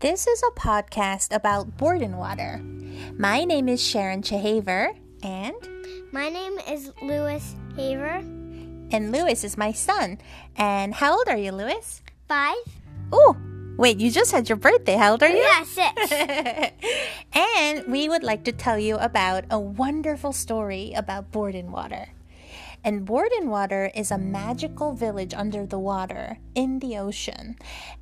This is a podcast about Bordenwater. My name is Sharon Chehaver, and My name is Lewis Haver. and Lewis is my son. And how old are you, Lewis? Five? Oh, wait, you just had your birthday. How old are you? Yeah, six. and we would like to tell you about a wonderful story about Bordenwater. And Bordenwater is a magical village under the water in the ocean.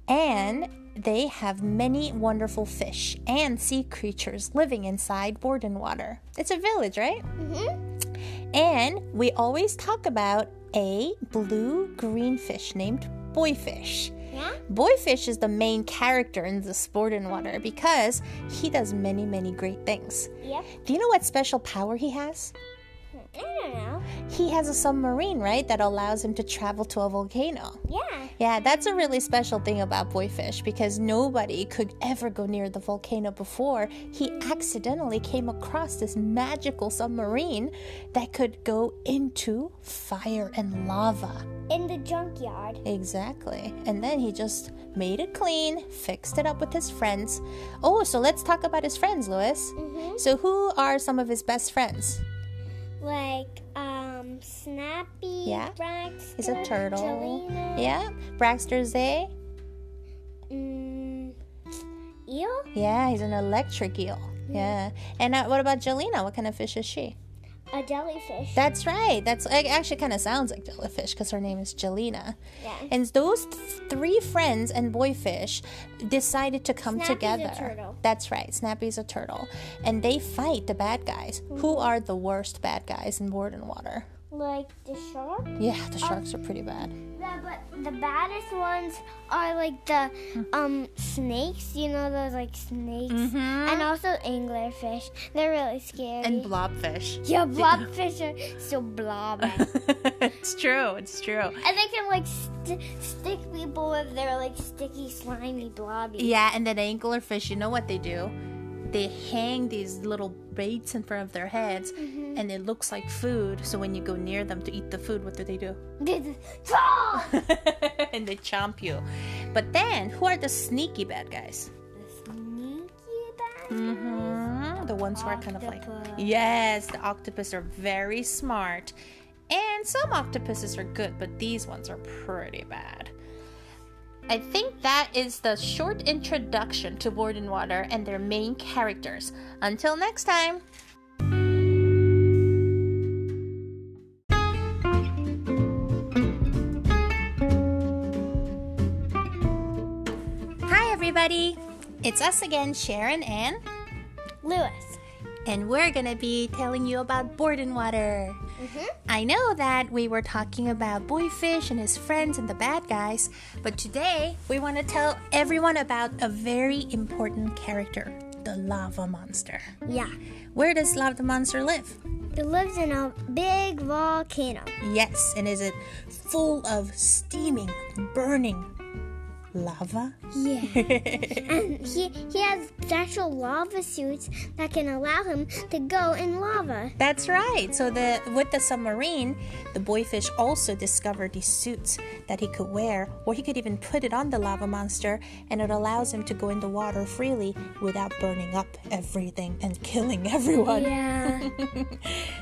And they have many wonderful fish and sea creatures living inside Bordenwater. It's a village, right? hmm And we always talk about a blue green fish named boyfish. Yeah? Boyfish is the main character in the sport in water because he does many, many great things. Yep. Do you know what special power he has? I don't know. He has a submarine, right, that allows him to travel to a volcano. Yeah. Yeah, that's a really special thing about Boyfish because nobody could ever go near the volcano before. He accidentally came across this magical submarine that could go into fire and lava. In the junkyard. Exactly. And then he just made it clean, fixed it up with his friends. Oh, so let's talk about his friends, Lewis. Mm-hmm. So, who are some of his best friends? Like, um, Snappy. Yeah. Braxton. He's a turtle. Jelena, Yeah. Braxter Zay? Mm, eel? Yeah, he's an electric eel. Yeah. And uh, what about Jelena? What kind of fish is she? A jellyfish. That's right. That's it actually kind of sounds like jellyfish because her name is Jelena. yeah. And those th- three friends and boyfish decided to come Snappy's a together. turtle. That's right. Snappy's a turtle. And they fight the bad guys. Who Mm-hmm. are the worst bad guys in Bordenwater? Like the shark? Yeah, the sharks are pretty bad. Yeah, but the baddest ones are like the um snakes. You know those like snakes, Mm-hmm. and also anglerfish. They're really scary. And blobfish. yeah, blobfish are so blobby, it's true. It's true. and they can like st- stick people with their like sticky, slimy blobby. Yeah, and then anglerfish, you know what they do? They hang these little baits in front of their heads, Mm-hmm. and it looks like food. So when you go near them to eat the food, what do they do? And they chomp you. But then, who are the sneaky bad guys? The sneaky bad. Mm-hmm. The ones who are kind of like yes, the octopus are very smart, and some octopuses are good, but these ones are pretty bad. I think that is the short introduction to Bordenwater and their main characters. Until next time. Hi, everybody. It's us again, Sharon and Lewis. and we're gonna be telling you about Bordenwater. Mhm. I know that we were talking about Boyfish and his friends and the bad guys, but today we want to tell everyone about a very important character, the lava monster. Yeah. Where does lava monster live? It lives in a big volcano. Yes, and is it full of steaming, burning lava? Yeah. and he he has special lava suits that can allow him to go in lava. That's right. So the with the submarine, the boyfish also discovered these suits that he could wear, or he could even put it on the lava monster, and it allows him to go in the water freely without burning up everything and killing everyone. Yeah.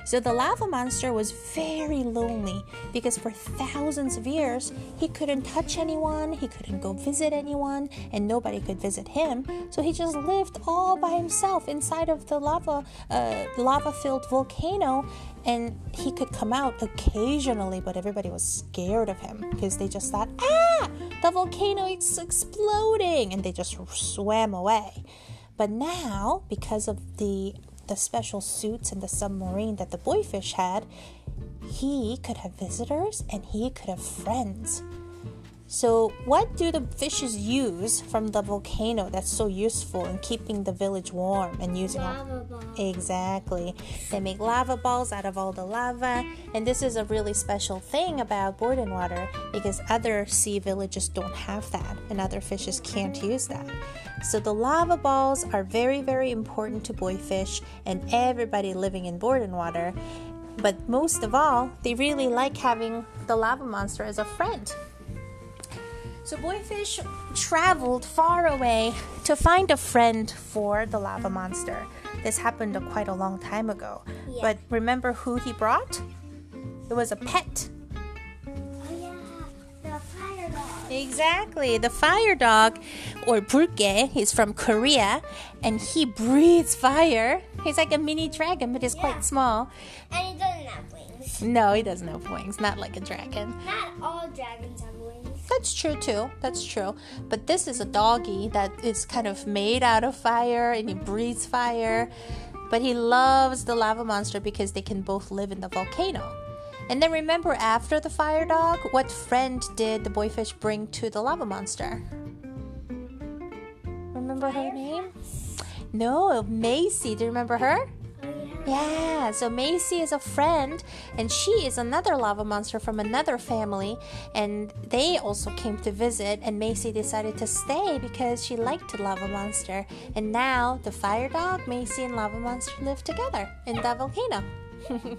So the lava monster was very lonely because for thousands of years he couldn't touch anyone, he couldn't go visit anyone, and nobody could visit him. So he just lived all by himself inside of the lava, uh, lava-filled volcano, and he could come out occasionally, but everybody was scared of him because they just thought, ah, the volcano is exploding, and they just swam away. But now, because of the the special suits and the submarine that the boyfish had, he could have visitors and he could have friends. So, what do the fishes use from the volcano that's so useful in keeping the village warm and using all- lava ball. Exactly. They make lava balls out of all the lava, and this is a really special thing about Bordenwater because other sea villages don't have that, and other fishes can't use that. So the lava balls are very, very important to boyfish and everybody living in Bordenwater. But most of all, they really like having the lava monster as a friend. So Boyfish traveled far away to find a friend for the lava monster. This happened quite a long time ago. Yeah. But remember who he brought? It was a pet. Oh yeah, the fire dog. Exactly. The fire dog, or Burge, he's from Korea, and he breathes fire. He's like a mini dragon, but he's Yeah. quite small. And he doesn't have wings. No, he doesn't have wings, not like a dragon. Not all dragons have wings. That's true too. That's true. But this is a doggy that is kind of made out of fire and he breathes fire. But he loves the lava monster because they can both live in the volcano. And then remember after the fire dog, what friend did the boyfish bring to the lava monster? Remember her name? No, Macy. Do you remember her? Yeah. Yeah, so Macy is a friend, and she is another lava monster from another family, and they also came to visit. And Macy decided to stay because she liked the lava monster. And now the fire dog, Macy, and lava monster live together in the volcano.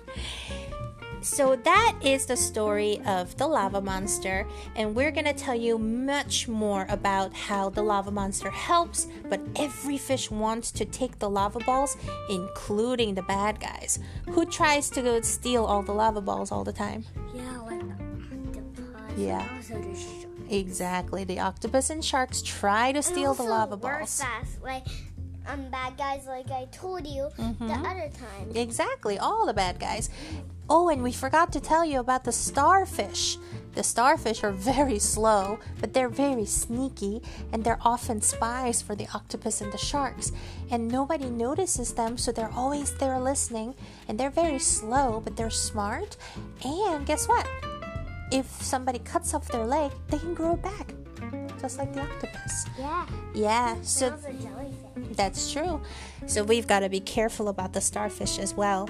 So that is the story of the lava monster, and we're gonna tell you much more about how the lava monster helps, but every fish wants to take the lava balls, including the bad guys. Who tries to go steal all the lava balls all the time? Yeah, like the octopus. Yeah. And also the shark. Exactly. The octopus and sharks try to steal the lava balls. fast, like um, bad guys, like I told you Mm-hmm. the other time. Exactly, all the bad guys. Oh, and we forgot to tell you about the starfish. The starfish are very slow, but they're very sneaky, and they're often spies for the octopus and the sharks. And nobody notices them, so they're always there listening. And they're very slow, but they're smart. And guess what? If somebody cuts off their leg, they can grow back, just like the octopus. Yeah. Yeah, so that's true. So we've got to be careful about the starfish as well.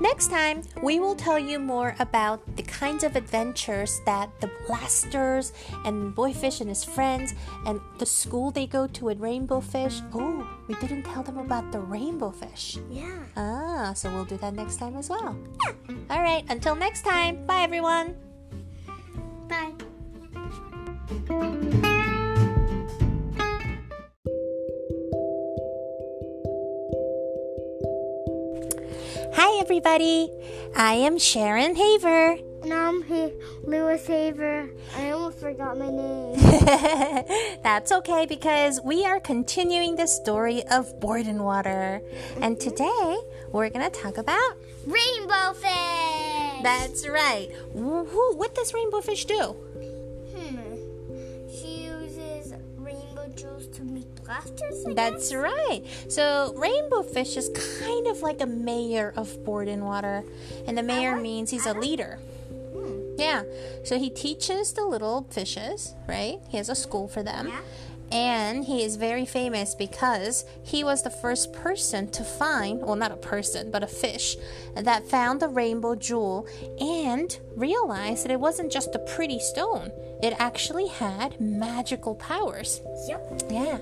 Next time, we will tell you more about the kinds of adventures that the blasters and Boyfish and his friends and the school they go to at Rainbow Fish. Oh, we didn't tell them about the rainbow fish. Yeah. Ah, so we'll do that next time as well. Yeah. All right, until next time. Bye, everyone. Bye. Everybody. I am Sharon Haver. And I'm here, Lewis Haver. I almost forgot my name. That's okay because we are continuing the story of Bordenwater. And mm-hmm. today we're going to talk about. Rainbow fish. That's right. Woohoo, what does rainbow fish do? Blasters. I That's right. So, rainbow fish is kind of like a mayor of Bordenwater. And the mayor means he's a leader. Hmm. Yeah. So, he teaches the little fishes, right? He has a school for them. Yeah. And he is very famous because he was the first person to find, well, not a person, but a fish that found the rainbow jewel and realized that it wasn't just a pretty stone. It actually had magical powers. Yep. Yeah.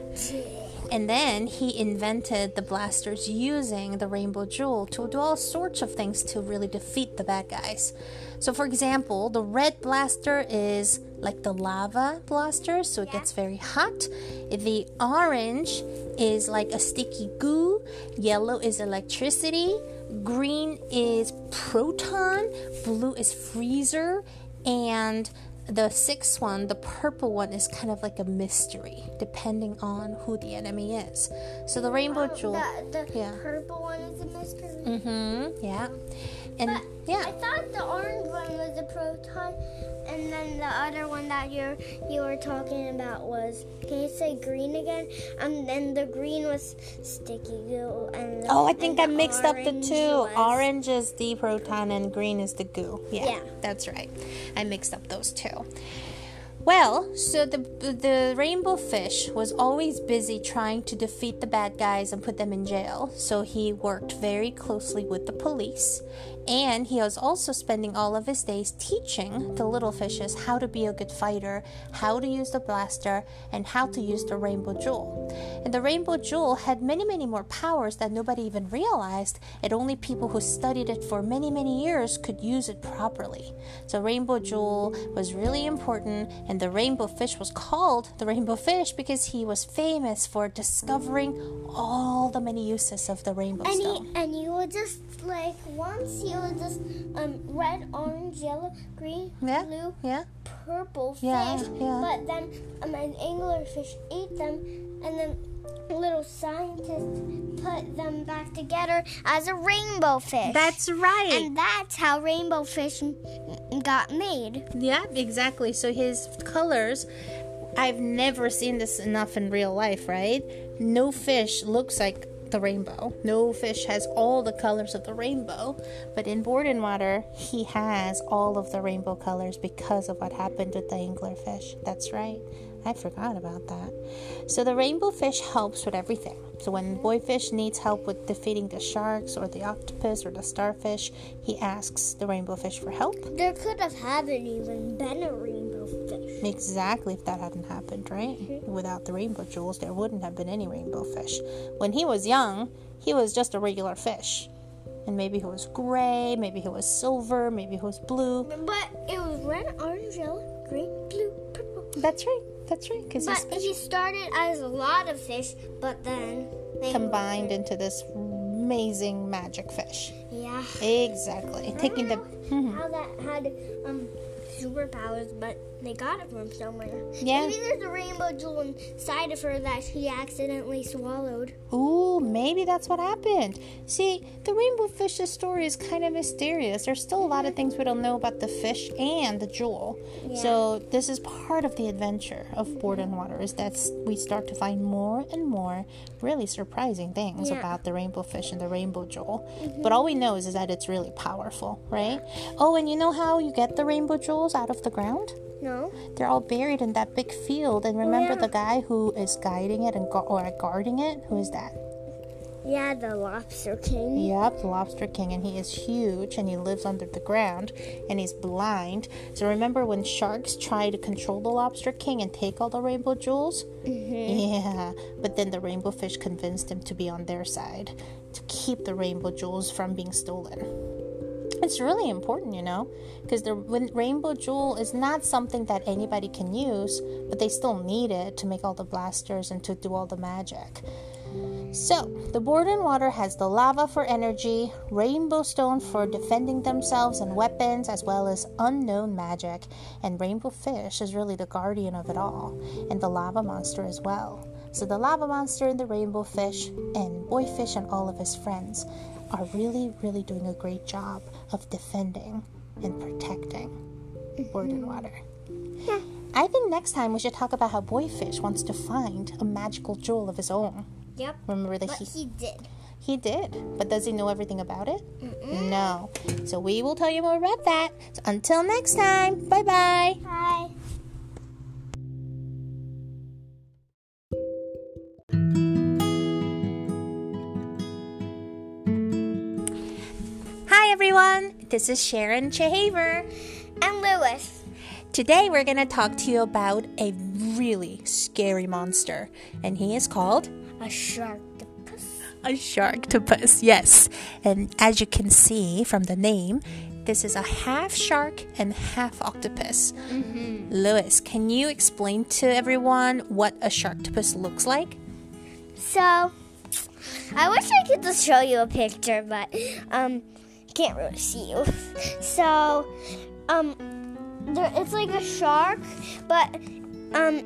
And then he invented the blasters using the rainbow jewel to do all sorts of things to really defeat the bad guys. So, for example, the red blaster is like the lava blaster, so it gets very hot. The orange is like a sticky goo, yellow is electricity, green is proton, blue is freezer, and the sixth one, the purple one, is kind of like a mystery, depending on who the enemy is. So the rainbow jewel. Oh, The, the Yeah. purple one is a mystery. Mm-hmm. Yeah. And But yeah. I thought the orange one was a proton, and then the other one that you you were talking about was can you say green again? And then the green was sticky goo, and the, Oh, I think I mixed up the two. Orange is the proton and green is the goo. Yeah, Yeah. that's right. I mixed up those two. Well, so the the rainbow fish was always busy trying to defeat the bad guys and put them in jail. So he worked very closely with the police, and he was also spending all of his days teaching the little fishes how to be a good fighter, how to use the blaster, and how to use the rainbow jewel. And the rainbow jewel had many, many more powers that nobody even realized, and only people who studied it for many, many years could use it properly. So, rainbow jewel was really important, And the rainbow fish was called the rainbow fish because he was famous for discovering all the many uses of the rainbow And stone. he and he would just like once he was just um red, orange, yellow, green, Yeah, blue, yeah. purple fish. Yeah, yeah. But then um, an anglerfish ate them, and then little scientists put them back together as a rainbow fish. That's right. and that's how rainbow fish m- got made. Yeah, exactly. So his colors, I've never seen this enough in real life, right? No fish looks like the rainbow. No fish has all the colors of the rainbow. But in Bordenwater, he has all of the rainbow colors because of what happened with the anglerfish. That's right. I forgot about that. So the rainbow fish helps with everything. So when boyfish needs help with defeating the sharks or the octopus or the starfish, he asks the rainbow fish for help. There could have haven't even been a rainbow fish. Exactly, if that hadn't happened, right? Without the rainbow jewels, there wouldn't have been any rainbow fish. When he was young, he was just a regular fish. And maybe he was gray, maybe he was silver, maybe he was blue. But it was red, orange, yellow, green, blue, purple. That's right, that's right, because But he started as a lot of fish, but then they combined into this amazing magic fish. Yeah. Exactly. Taking the. How that had um superpowers, but they got it from somewhere. Yeah. Maybe there's a rainbow jewel inside of her that she accidentally swallowed. Ooh, maybe that's what happened. See, the rainbow fish's story is kind of mysterious. There's still a lot of things we don't know about the fish and the jewel. Yeah. So this is part of the adventure of Bordenwater is that we start to find more and more really surprising things Yeah. about the rainbow fish and the rainbow jewel. Mm-hmm. But all we know is, is that it's really powerful, right? Oh, and you know how you get the rainbow jewels out of the ground? No. They're all buried in that big field. And remember yeah. the guy who is guiding it and gu- or guarding it? Who is that? Yeah, the lobster king. Yep, the Lobster King, and he is huge and he lives under the ground and he's blind. So remember when sharks try to control the Lobster King and take all the rainbow jewels? Mm-hmm. Yeah, but then the rainbow fish convinced him to be on their side to keep the rainbow jewels from being stolen. It's really important, you know, because the rainbow jewel is not something that anybody can use, but they still need it to make all the blasters and to do all the magic. So, the Bordenwater has the lava for energy, rainbow stone for defending themselves and weapons, as well as unknown magic, and rainbow fish is really the guardian of it all, and the lava monster as well. So, the lava monster and the rainbow fish, and boyfish and all of his friends, are really, really doing a great job of defending and protecting Borden mm-hmm. water. I think next time we should talk about how Boyfish wants to find a magical jewel of his own. Yep. Remember that he he did. he did, but does he know everything about it? No. So we will tell you more about that. So until next time, Bye bye bye. Everyone, this is Sharon Chehaver. And Lewis. Today we're gonna talk to you about a really scary monster, and he is called A shark. a sharktopus. Yes, and as you can see from the name, this is a half shark and half octopus. Lewis, can you explain to everyone what a sharktopus looks like? So, I wish I could just show you a picture, but um, can't really see you. So, um, there, it's like a shark, but um,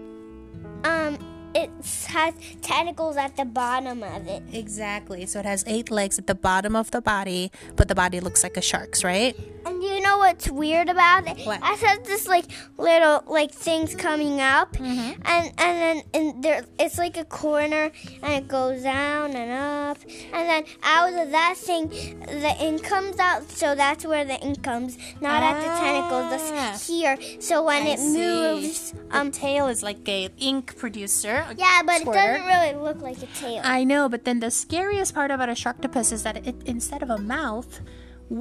um, it has tentacles at the bottom of it. Exactly. So it has eight legs at the bottom of the body, but the body looks like a shark's, right? And you know what's weird about it? What? I have this like little like things coming up, and and then and there it's like a corner, and it goes down and up, and then out of that thing, the ink comes out. So that's where the ink comes, not at the tentacles, Ah. that's here. So when I it see. moves, Um, um, tail is like a ink producer. a yeah, but squirter. it doesn't really look like a tail. I know, but then the scariest part about a sharktopus is that it instead of a mouth,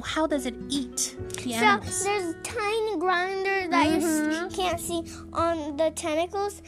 how does it eat the So animals? there's tiny grinder that you Mm-hmm. s- can't see on the tentacles,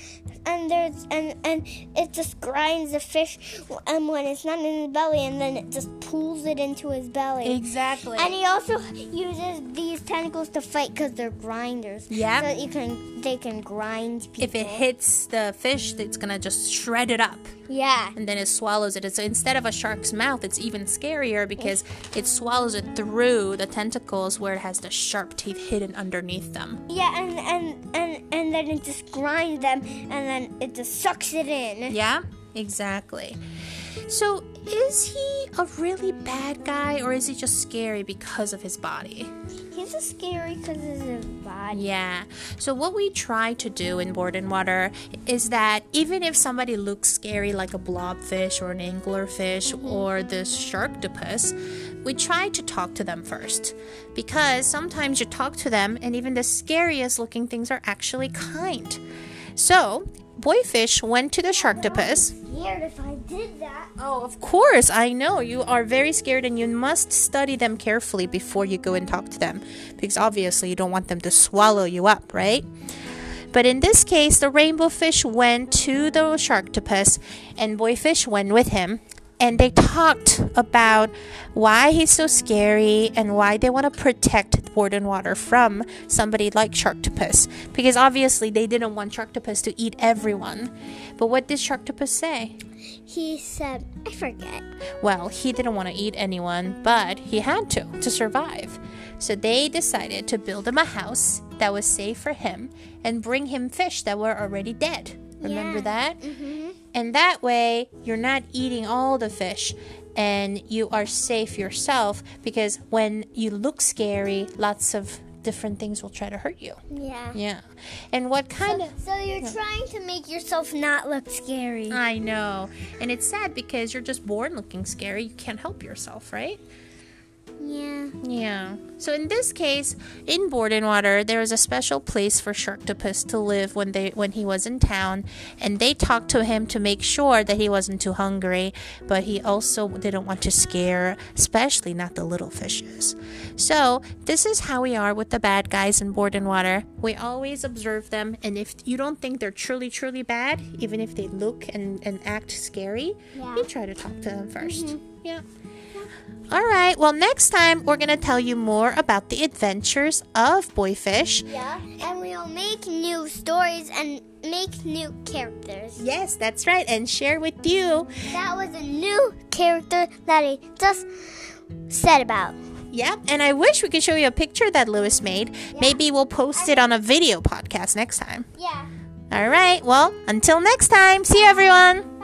and there's and and it just grinds the fish, and when it's not in the belly, and then it just pulls it into his belly. Exactly. And he also uses these tentacles to fight because they're grinders. Yeah. So you can they can grind people. if it hits the fish, it's gonna just shred it up. Yeah. and then it swallows it. So instead of a shark's mouth, it's even scarier because it swallows it through the tentacles where it has the sharp teeth hidden underneath them. Yeah, and and and and then it just grinds them, and then it just sucks it in. Yeah, exactly. So is he a really bad guy or is he just scary because of his body? He's just scary because of his body. Yeah. So what we try to do in Bordenwater is that even if somebody looks scary like a blobfish or an anglerfish mm-hmm. or the sharktopus, we try to talk to them first. Because sometimes you talk to them and even the scariest looking things are actually kind. So, Boyfish went to the sharktopus. Scared if I did that. Oh, of course, I know. You are very scared and you must study them carefully before you go and talk to them because obviously you don't want them to swallow you up, right? But in this case, the rainbow fish went to the sharktopus and Boyfish went with him. And they talked about why he's so scary and why they want to protect Bordenwater from somebody like Sharktopus. Because obviously they didn't want Sharktopus to eat everyone. But what did Sharktopus say? He said, I forget. Well, he didn't want to eat anyone, but he had to to survive. So they decided to build him a house that was safe for him and bring him fish that were already dead. Remember Yeah. that? Mm-hmm. And that way, you're not eating all the fish and you are safe yourself because when you look scary, lots of different things will try to hurt you. Yeah. Yeah. And what kind of. So you're trying to make yourself not look scary. I know. And it's sad because you're just born looking scary. You can't help yourself, right? Yeah. Yeah. So in this case, in Bordenwater, there was a special place for Sharktopus to live when they when he was in town, and they talked to him to make sure that he wasn't too hungry, but he also didn't want to scare, especially not the little fishes. So this is how we are with the bad guys in Bordenwater. We always observe them, and if you don't think they're truly truly bad, even if they look and, and act scary, Yeah. you try to talk to them 1st Yeah. All right. Well, next time we're going to tell you more about the adventures of Boyfish. Yeah. And we'll make new stories and make new characters. Yes, that's right. And share with you. That was a new character that he just said about. Yep. And I wish we could show you a picture that Lewis made. Maybe we'll post it on a video podcast next time. Yeah. All right. Well, until next time. See you, everyone.